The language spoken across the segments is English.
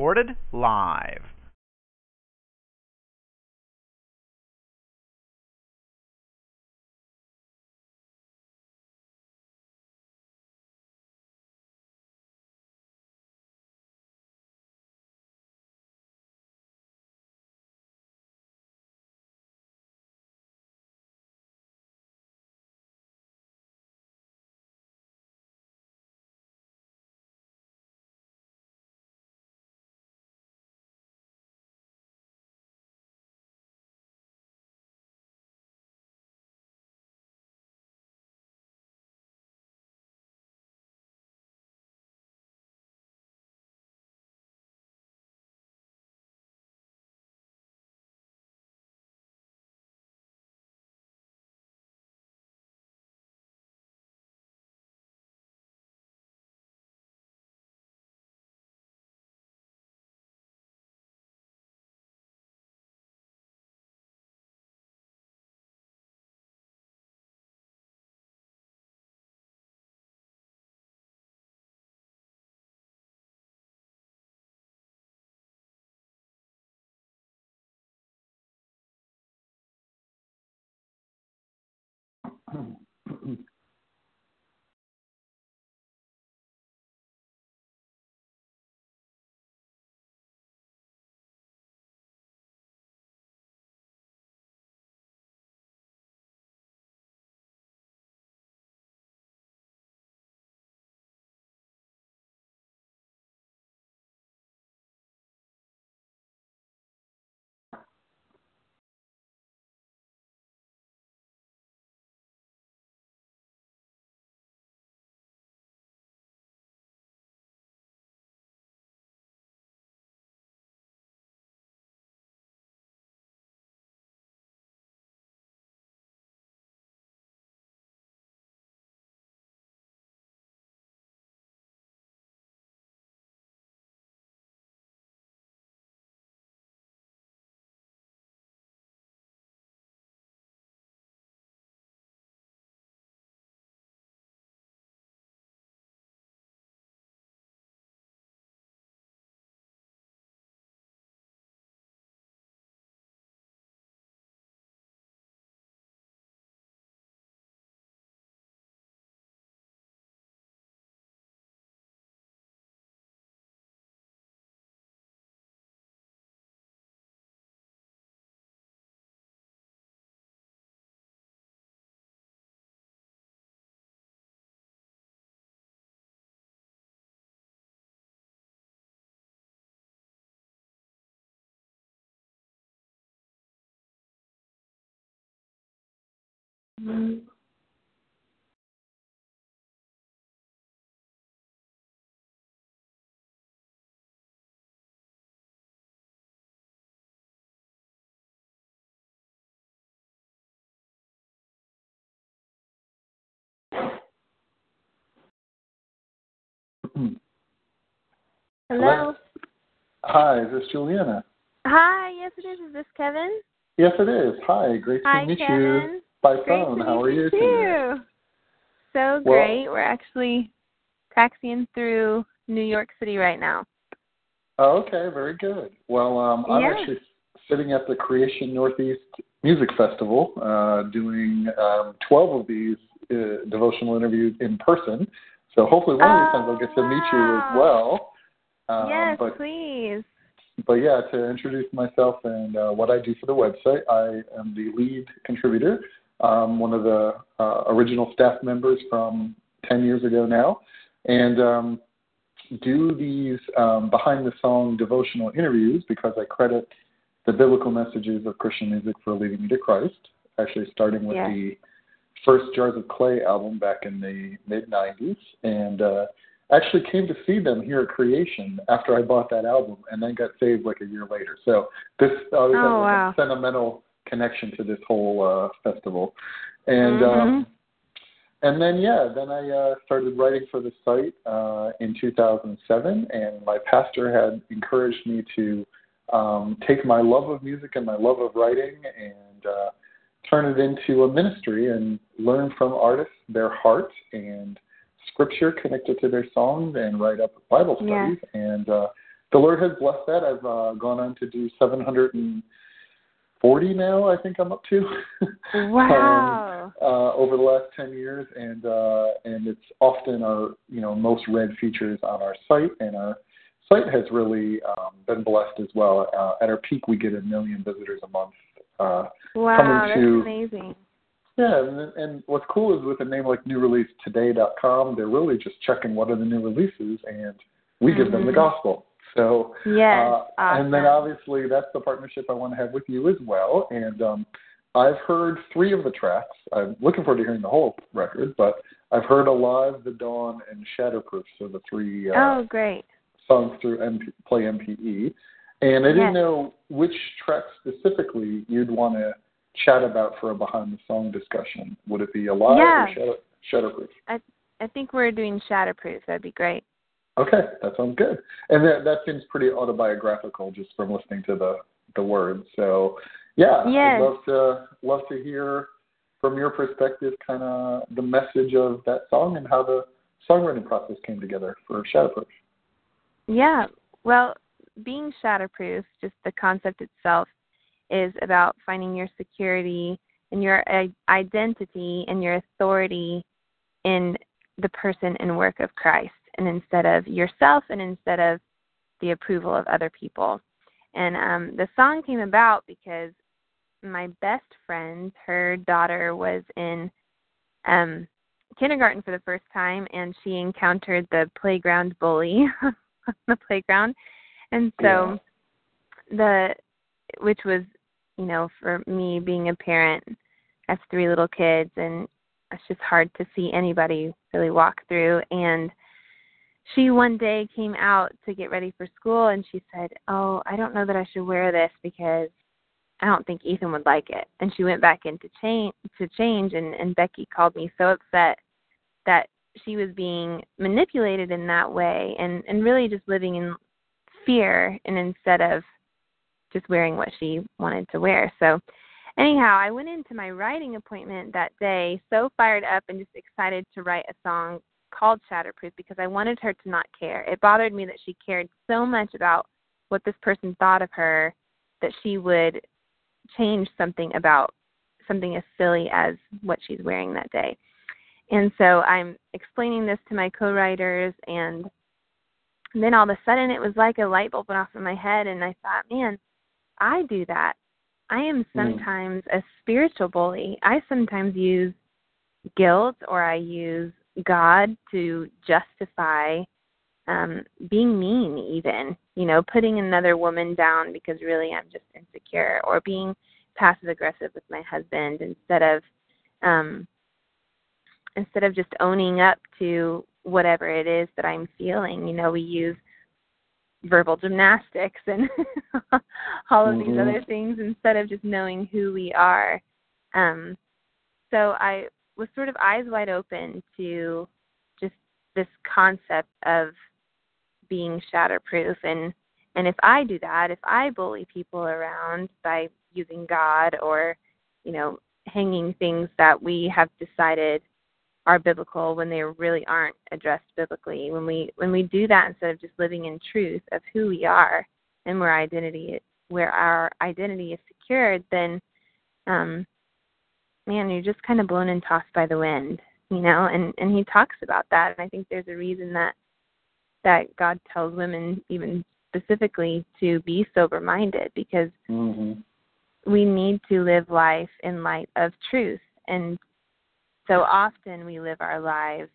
Recorded live. Hello. Hi, is this Julianna? Hi, yes it is. Is this Kevin? Yes, it is. Hi, great Hi, to meet Kevin. you by Great phone. How are you? you too. So Well- great. We're actually taxiing through New York City right now. Oh, okay, very good. Well, um, I'm Yeah. actually sitting at the Creation Northeast Music Festival, uh, doing um, 12 of these uh, devotional interviews in person. So hopefully one of these times I'll get to meet you as well. Um, yes, but please. but yeah, to introduce myself and uh, what I do for the website, I am the lead contributor, one of the uh, original staff members from 10 years ago now, and um, do these um, behind the song devotional interviews because I credit the biblical messages of Christian music for leading me to Christ, actually starting with Yes. the first Jars of Clay album back in the mid 90s and uh, actually came to see them here at Creation after I bought that album and then got saved like a year later. So this uh, oh, wow. a sentimental connection to this whole uh, festival. And mm-hmm. um, and then yeah, then I uh, started writing for the site uh, in 2007, and my pastor had encouraged me to um, take my love of music and my love of writing and uh, turn it into a ministry and learn from artists their heart and scripture connected to their songs and write up Bible studies. Yeah. And uh, the Lord has blessed that. I've uh, gone on to do 740 now, I think I'm up to. Wow. um, uh, over the last 10 years, and uh, and it's often our you know most read features on our site, and our site has really um, been blessed as well. Uh, at our peak, we get a million visitors a month. Uh, wow, coming that's to, amazing. yeah, and, and what's cool is with a name like newreleasetoday.com, they're really just checking what are the new releases, and we give them the Mhm. gospel. So, Yes, uh, and then obviously that's the partnership I want to have with you as well. And um, I've heard three of the tracks. I'm looking forward to hearing the whole record, but I've heard Alive, The Dawn, and Shatterproof, so the three uh, oh, great. songs through MP, Play MPE. And I didn't know which track specifically you'd want to chat about for a behind the song discussion. Would it be Alive Yeah. or Shatter, Shatterproof? I think we're doing Shatterproof. That'd be great. Okay, that sounds good. And that that seems pretty autobiographical just from listening to the the words. So yeah, Yes. I'd love to love to hear from your perspective kind of the message of that song and how the songwriting process came together for Shatterproof. Yeah. Well, being shatterproof, just the concept itself, is about finding your security and your uh, identity and your authority in the person and work of Christ, and instead of yourself, and instead of the approval of other people. And um, the song came about because my best friend, her daughter was in um, kindergarten for the first time, and she encountered the playground bully on the playground, and so the which was you know for me being a parent, I have three little kids, and it's just hard to see anybody really walk through. And she one day came out to get ready for school and she said, "Oh, I don't know that I should wear this because I don't think Ethan would like it." And she went back in to change to change and and Becky called me so upset that she was being manipulated in that way and and really just living in fear and instead of just wearing what she wanted to wear. So anyhow, I went into my writing appointment that day so fired up and just excited to write a song called Shatterproof because I wanted her to not care. It bothered me that she cared so much about what this person thought of her that she would change something about something as silly as what she's wearing that day. And so I'm explaining this to my co-writers and then all of a sudden it was like a light bulb went off in my head and I thought, man, I do that. I am hmm. sometimes a spiritual bully. I sometimes use guilt or I use God to justify um being mean even, you know, putting another woman down because really I'm just insecure or being passive aggressive with my husband instead of um instead of just owning up to whatever it is that I'm feeling. You know, we use verbal gymnastics and all of these Mhm. other things instead of just knowing who we are. Um, so I was sort of eyes wide open to just this concept of being shatterproof and and if I do that, if I bully people around by using God or, you know, hanging things that we have decided are biblical when they really aren't addressed biblically. When we when we do that instead of just living in truth of who we are and where identity where our identity is secured, then um man, you're just kind of blown and tossed by the wind, you know, and and he talks about that and I think there's a reason that that God tells women even specifically to be sober minded because hmm we need to live life in light of truth and so often we live our lives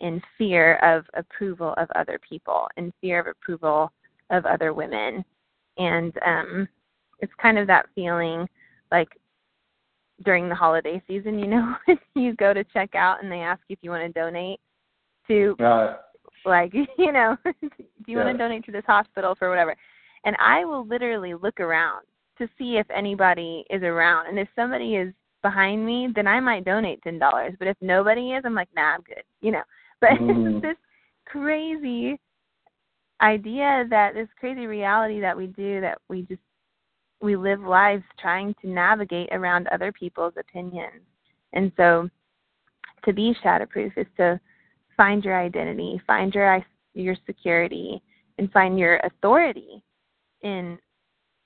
in fear of approval of other people in fear of approval of other women and um it's kind of that feeling like during the holiday season, you know, you go to check out and they ask you if you want to donate to Uh, like, you know, do you want to donate to this hospital for whatever? And I will literally look around to see if anybody is around. And if somebody is behind me, then I might donate ten dollars. But if nobody is, I'm like, nah, I'm good. You know. But it's this crazy idea that this crazy reality that we do that we just we live lives trying to navigate around other people's opinions. And so to be shatterproof is to find your identity, find your your security, and find your authority in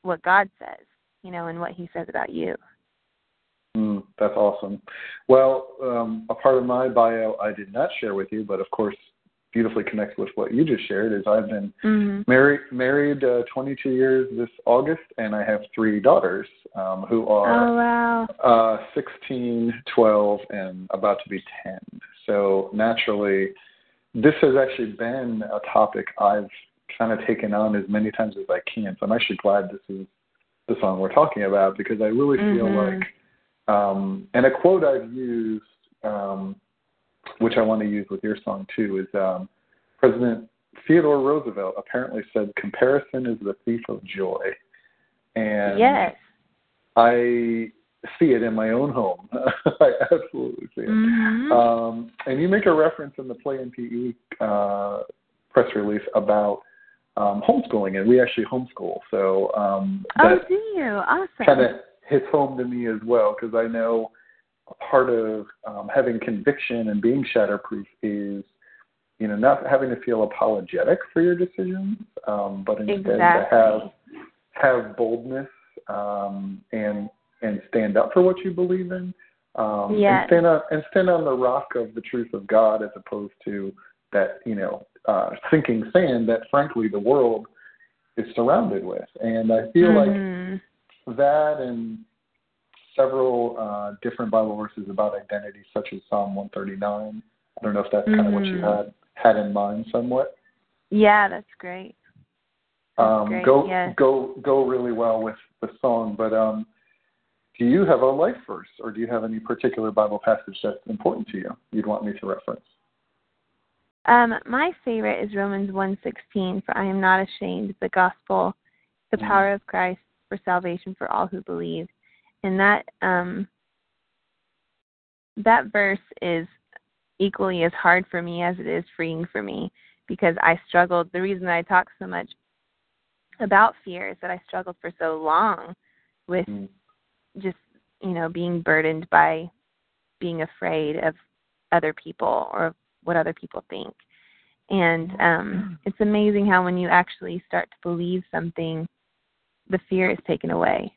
what God says, you know, and what He says about you. Mm, that's awesome. Well, um, a part of my bio I did not share with you, but of course, beautifully connects with what you just shared. Is I've been Mm-hmm. married married uh, 22 years this August, and I have three daughters um, who are Oh wow. uh, 16, 12, and about to be 10. So naturally, this has actually been a topic I've kind of taken on as many times as I can. So I'm actually glad this is the song we're talking about because I really feel Mhm. like, um, and a quote I've used, um, which I want to use with your song too, is um, President Theodore Roosevelt apparently said, "Comparison is the thief of joy." And Yes. I see it in my own home. I absolutely see it. Mhm. Um, and you make a reference in the Play MPE uh, press release about um, homeschooling, and we actually homeschool. So um, oh, do you? Awesome. kind of hits home to me as well because I know part of um, having conviction and being shatterproof is, you know, not having to feel apologetic for your decisions, um, but instead Exactly. to have have boldness um, and and stand up for what you believe in, um, Yes. and stand on and stand on the rock of the truth of God as opposed to that you know uh, sinking sand that frankly the world is surrounded with. And I feel like Mhm. that and several uh, different Bible verses about identity, such as Psalm 139. I don't know if that's kind of what you Mhm. had had in mind somewhat. Yeah, that's great. That's Um, great, go yes. go go really well with the song. But um, do you have a life verse, or do you have any particular Bible passage that's important to you? You'd want me to reference? Um, my favorite is Romans 1:16, for I am not ashamed of the gospel, the Mhm. power of Christ for salvation for all who believe. And that um that verse is equally as hard for me as it is freeing for me because I struggled the reason that I talk so much about fear is that I struggled for so long with Mm. just you know being burdened by being afraid of other people or what other people think and um it's amazing how when you actually start to believe something the fear is taken away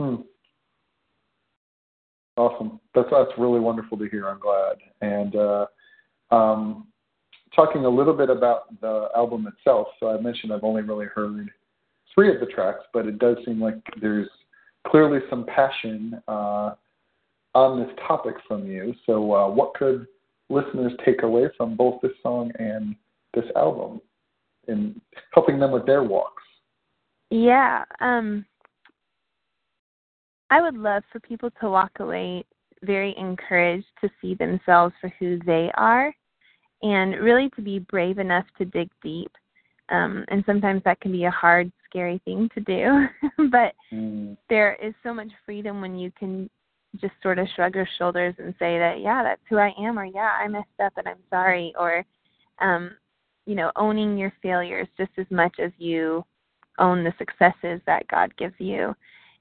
Hmm. Awesome. That's that's really wonderful to hear. I'm glad. And uh, um, talking a little bit about the album itself. So I mentioned I've only really heard three of the tracks, but it does seem like there's clearly some passion uh, on this topic from you. So uh, what could listeners take away from both this song and this album in helping them with their walks? yeah um i would love for people to walk away very encouraged to see themselves for who they are and really to be brave enough to dig deep um and sometimes that can be a hard scary thing to do but Mm. there is so much freedom when you can just sort of shrug your shoulders and say that yeah that's who i am or yeah i messed up and i'm sorry or um you know owning your failures just as much as you own the successes that god gives you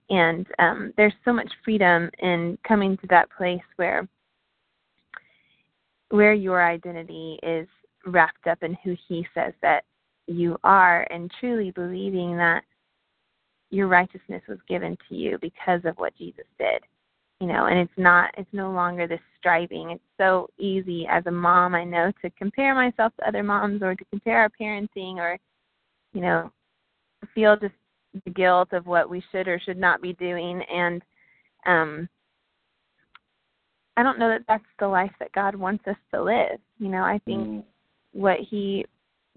and um there's so much freedom in coming to that place where where your identity is wrapped up in who he says that you are and truly believing that your righteousness was given to you because of what Jesus did. You know, and it's not it's no longer this striving. It's so easy as a mom, I know, to compare myself to other moms or to compare our parenting or you know, feel just the guilt of what we should or should not be doing and um I don't know that that's the life that God wants us to live. You know, I think Mm. what he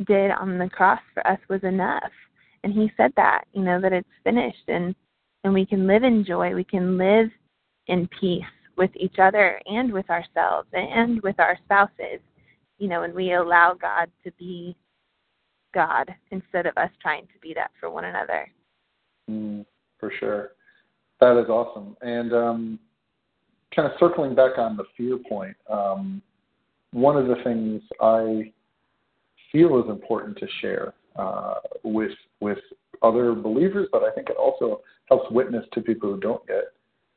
did on the cross for us was enough and he said that you know that it's finished and and we can live in joy we can live in peace with each other and with ourselves and with our spouses. You know, and we allow God to be God instead of us trying to be that for one another. Mm, for sure. That is awesome. And um, kind of circling back on the fear point, um, one of the things I feel is important to share uh, with with other believers, but I think it also helps witness to people who don't yet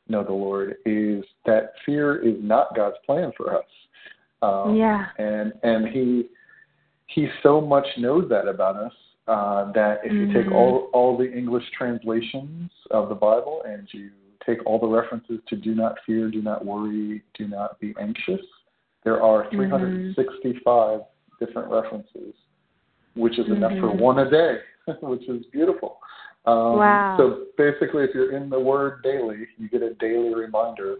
know the Lord is that fear is not God's plan for us. Um, yeah. And and he he so much knows that about us uh, that if you mm-hmm. take all all the English translations of the Bible and you take all the references to do not fear, do not worry, do not be anxious, there are 365 mm-hmm. different references, which is mm-hmm. enough for mm-hmm. one a day, which is beautiful. Um, wow. So basically, if you're in the Word daily, you get a daily reminder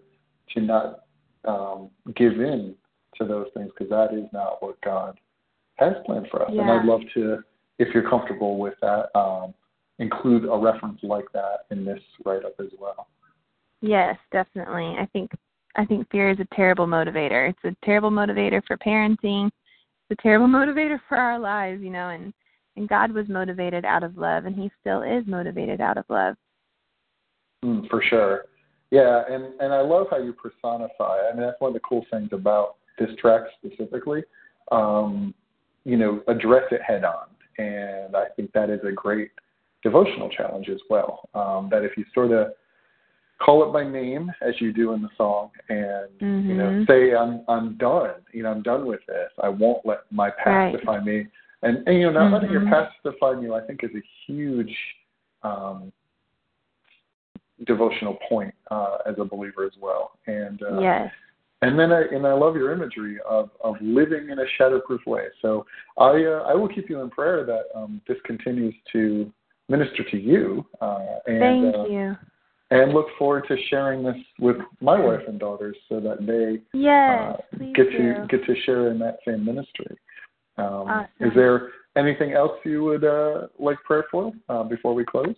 to not um, give in to those things because that is not what God has planned for us. Yeah. And I'd love to if you're comfortable with that, um, include a reference like that in this write up as well. Yes, definitely. I think I think fear is a terrible motivator. It's a terrible motivator for parenting. It's a terrible motivator for our lives, you know, and and God was motivated out of love and he still is motivated out of love. Mm, for sure. Yeah, and and I love how you personify. I mean, that's one of the cool things about this track specifically. Um, you know, address it head on and I think that is a great devotional challenge as well. Um, that if you sort of call it by name as you do in the song, and mm-hmm. you know, mm-hmm. say I'm I'm done. You know, I'm done with this. I won't let my past right. define me. And, and you know, not mm-hmm. letting your past define you, I think, is a huge um, devotional point uh, as a believer as well. And uh, yes. And then I and I love your imagery of of living in a shatterproof way. So I uh, I will keep you in prayer that um, this continues to minister to you. Uh, and, Thank uh, you. And look forward to sharing this with my wife and daughters so that they yes, uh, get do. to get to share in that same ministry. Um, awesome. Is there anything else you would uh, like prayer for uh, before we close?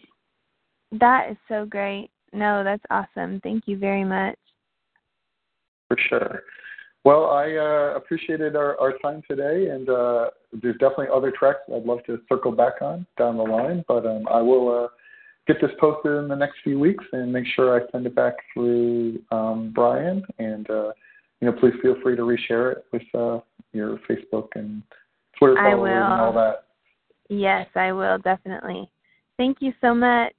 That is so great. No, that's awesome. Thank you very much. For sure. Well, I uh, appreciated our, our time today, and uh, there's definitely other tracks I'd love to circle back on down the line, but um, I will uh, get this posted in the next few weeks and make sure I send it back through um, Brian. And uh, you know, please feel free to reshare it with uh, your Facebook and Twitter followers and all that. Yes, I will definitely. Thank you so much.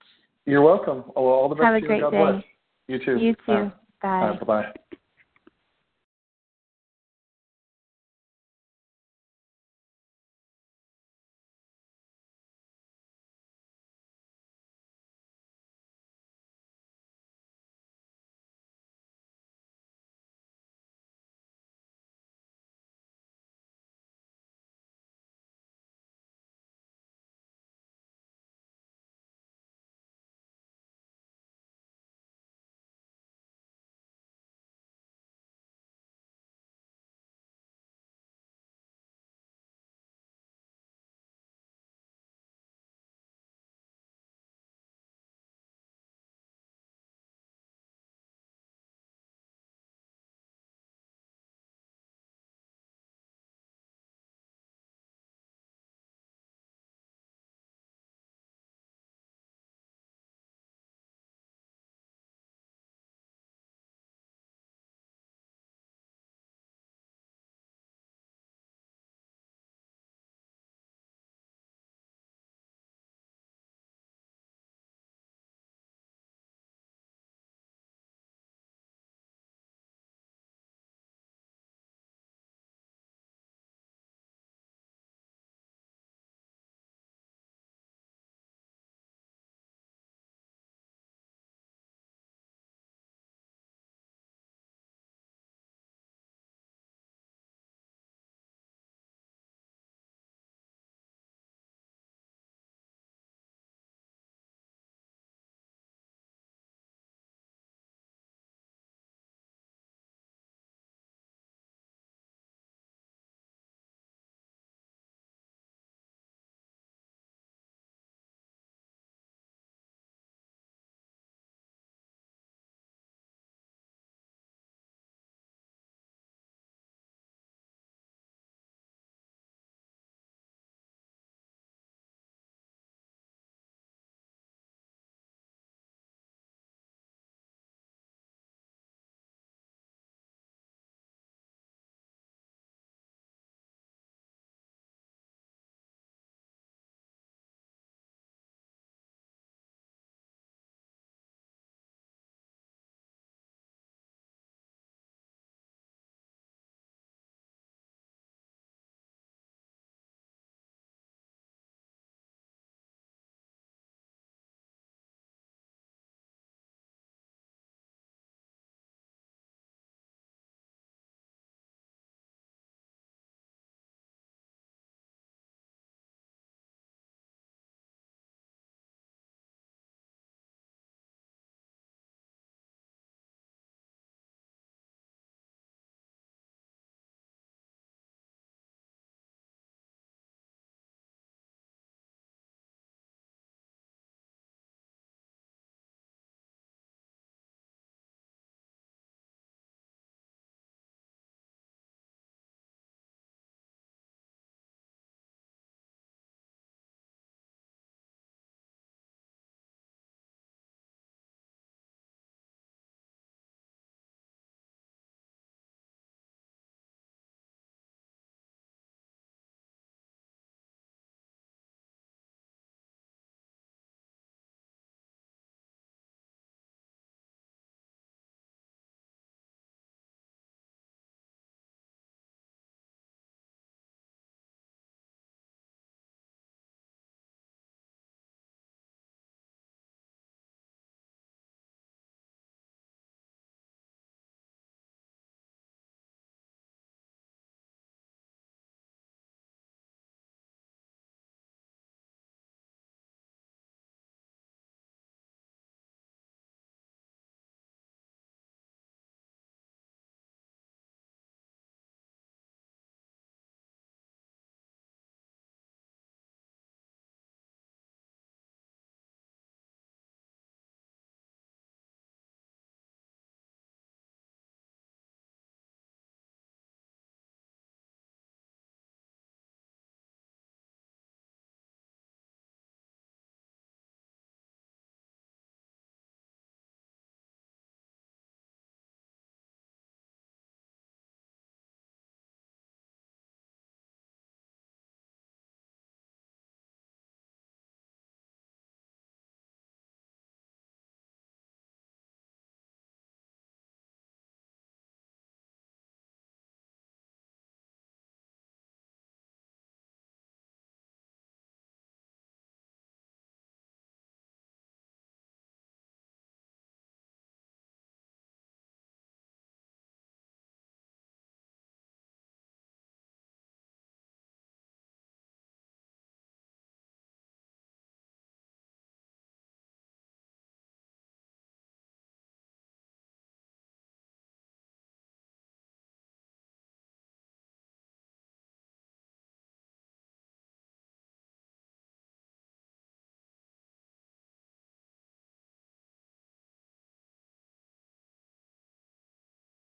You're welcome. Well, all the best Have a to great day. bless. You too. You too. Bye. Bye bye.